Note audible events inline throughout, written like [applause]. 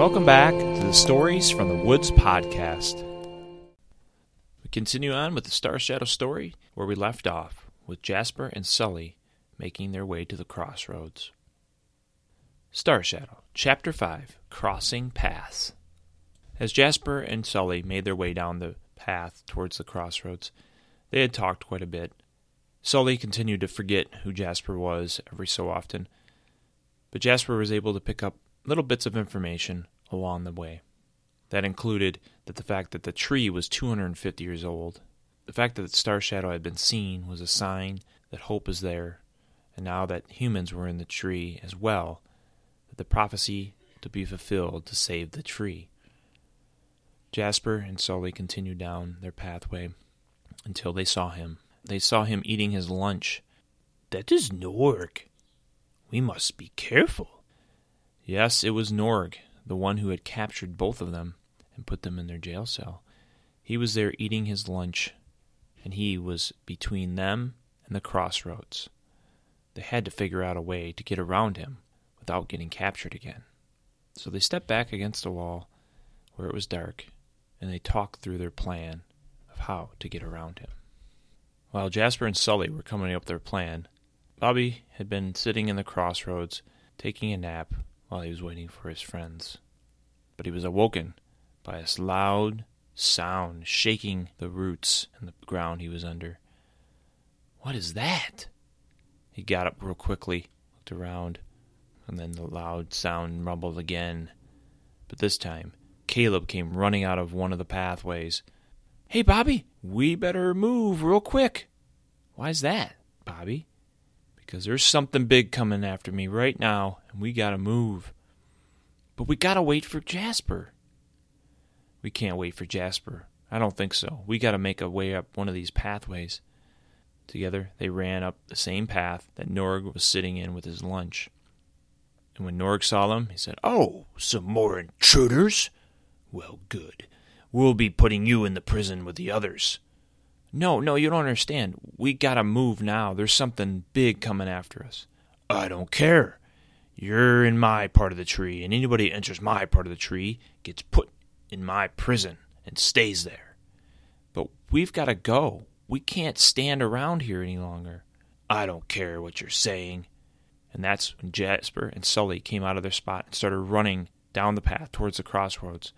Welcome back to the Stories from the Woods podcast. We continue on with the Star Shadow story where we left off with Jasper and Sully making their way to the crossroads. Star Shadow, Chapter 5 Crossing Paths. As Jasper and Sully made their way down the path towards the crossroads, they had talked quite a bit. Sully continued to forget who Jasper was every so often, but Jasper was able to pick up little bits of information along the way. That included that the fact that the tree was 250 years old, the fact that the star shadow had been seen was a sign that hope is there, and now that humans were in the tree as well, that the prophecy to be fulfilled to save the tree. Jasper and Sully continued down their pathway until they saw him. They saw him eating his lunch. That is Norg. We must be careful. Yes, it was Norg, the one who had captured both of them and put them in their jail cell. He was there eating his lunch, and he was between them and the crossroads. They had to figure out a way to get around him without getting captured again. So they stepped back against a wall where it was dark, and they talked through their plan of how to get around him. While Jasper and Sully were coming up their plan, Bobby had been sitting in the crossroads taking a nap while he was waiting for his friends. But he was awoken by a loud sound shaking the roots in the ground he was under. What is that? He got up real quickly, looked around, and then the loud sound rumbled again. But this time, Caleb came running out of one of the pathways. Hey, Bobby, we better move real quick. Why's that, Bobby? Because there's something big coming after me right now, and we gotta move. But we gotta wait for Jasper. We can't wait for Jasper. I don't think so. We gotta make a way up one of these pathways. Together, they ran up the same path that Norg was sitting in with his lunch. And when Norg saw them, he said, Oh, some more intruders? Well, good. We'll be putting you in the prison with the others. No, no, you don't understand. We gotta move now. There's something big coming after us. I don't care. You're in my part of the tree, and anybody that enters my part of the tree gets put in my prison and stays there. But we've gotta go. We can't stand around here any longer. I don't care what you're saying. And that's when Jasper and Sully came out of their spot and started running down the path towards the crossroads.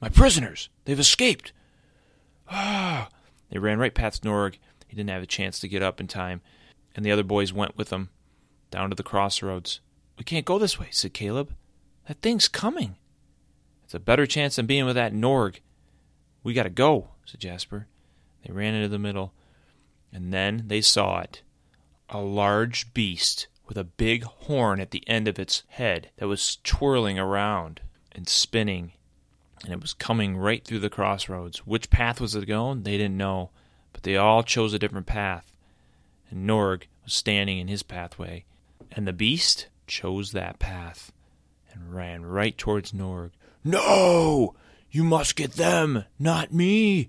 My prisoners! They've escaped! Ah! They ran right past Norg. He didn't have a chance to get up in time, and the other boys went with them down to the crossroads. We can't go this way, said Caleb. That thing's coming. It's a better chance than being with that Norg. We gotta go, said Jasper. They ran into the middle, and then they saw it a large beast with a big horn at the end of its head that was twirling around and spinning and it was coming right through the crossroads. Which path was it going? They didn't know, but they all chose a different path. And Norg was standing in his pathway, and the beast chose that path and ran right towards Norg. No! You must get them, not me!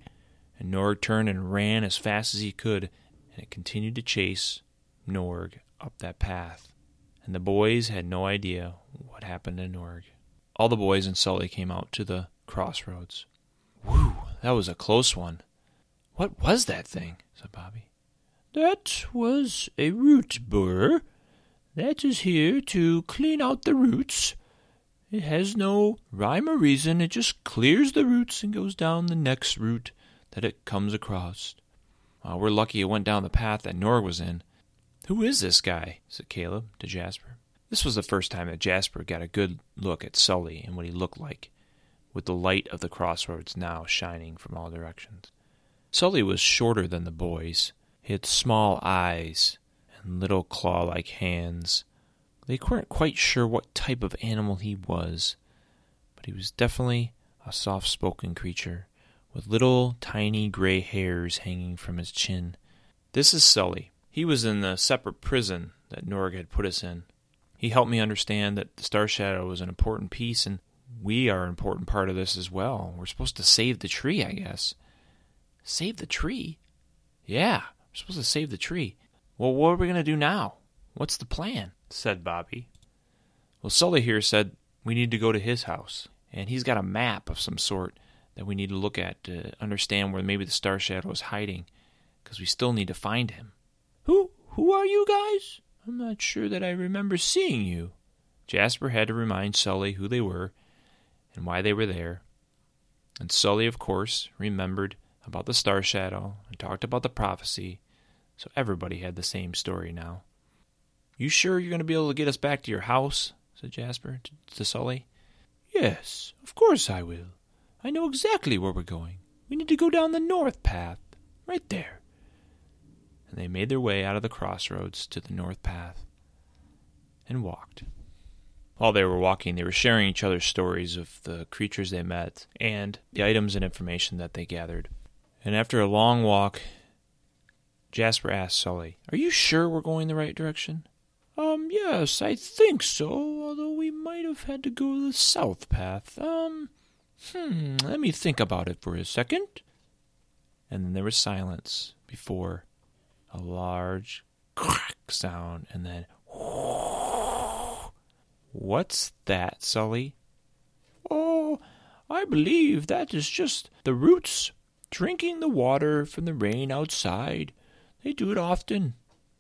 And Norg turned and ran as fast as he could, and it continued to chase Norg up that path. And the boys had no idea what happened to Norg. All the boys and Sully came out to the crossroads. Whew, that was a close one. What was that thing? said Bobby. That was a root borer. That is here to clean out the roots. It has no rhyme or reason. It just clears the roots and goes down the next root that it comes across. Well, we're lucky it went down the path that Norg was in. Who is this guy? said Caleb to Jasper. This was the first time that Jasper got a good look at Sully and what he looked like with the light of the crossroads now shining from all directions. Sully was shorter than the boys. He had small eyes and little claw like hands. They weren't quite sure what type of animal he was, but he was definitely a soft spoken creature with little tiny gray hairs hanging from his chin. This is Sully. He was in the separate prison that Norg had put us in. He helped me understand that the Star Shadow was an important piece and we are an important part of this as well. We're supposed to save the tree, I guess. Save the tree? Yeah, we're supposed to save the tree. Well, what are we going to do now? What's the plan? said Bobby. Well, Sully here said we need to go to his house, and he's got a map of some sort that we need to look at to understand where maybe the Star Shadow is hiding, because we still need to find him. Who who are you guys? I'm not sure that I remember seeing you. Jasper had to remind Sully who they were and why they were there. And Sully, of course, remembered about the star shadow and talked about the prophecy, so everybody had the same story now. You sure you're going to be able to get us back to your house? said Jasper to, to Sully. Yes, of course I will. I know exactly where we're going. We need to go down the north path, right there. And they made their way out of the crossroads to the north path and walked. While they were walking, they were sharing each other's stories of the creatures they met and the items and information that they gathered. And after a long walk, Jasper asked Sully, Are you sure we're going the right direction? Um, yes, I think so, although we might have had to go the south path. Um, hmm, let me think about it for a second. And then there was silence before a large crack sound, and then What's that, Sully? Oh, I believe that is just the roots drinking the water from the rain outside. They do it often.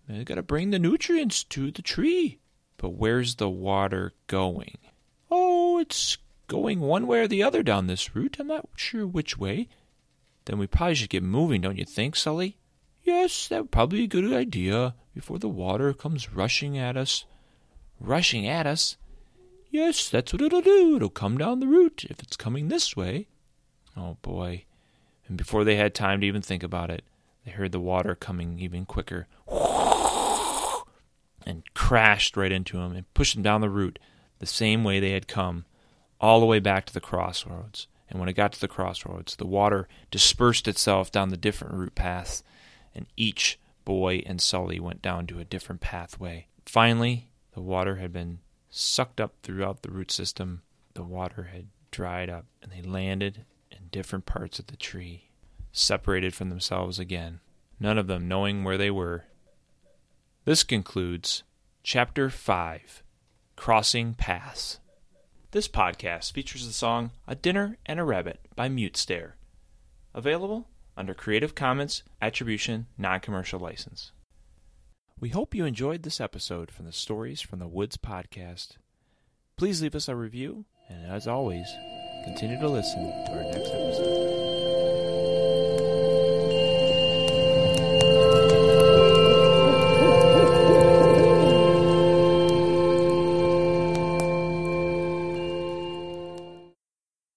They gotta bring the nutrients to the tree. But where's the water going? Oh, it's going one way or the other down this route. I'm not sure which way. Then we probably should get moving, don't you think, Sully? Yes, that would probably be a good idea before the water comes rushing at us. Rushing at us? Yes, that's what it'll do. It'll come down the route if it's coming this way. Oh, boy. And before they had time to even think about it, they heard the water coming even quicker [laughs] and crashed right into them and pushed them down the route the same way they had come, all the way back to the crossroads. And when it got to the crossroads, the water dispersed itself down the different route paths, and each boy and Sully went down to a different pathway. Finally, the water had been sucked up throughout the root system. The water had dried up, and they landed in different parts of the tree, separated from themselves again, none of them knowing where they were. This concludes Chapter 5 Crossing Paths. This podcast features the song A Dinner and a Rabbit by Mute Stare, available under Creative Commons Attribution Non Commercial License. We hope you enjoyed this episode from the Stories from the Woods podcast. Please leave us a review, and as always, continue to listen to our next episode.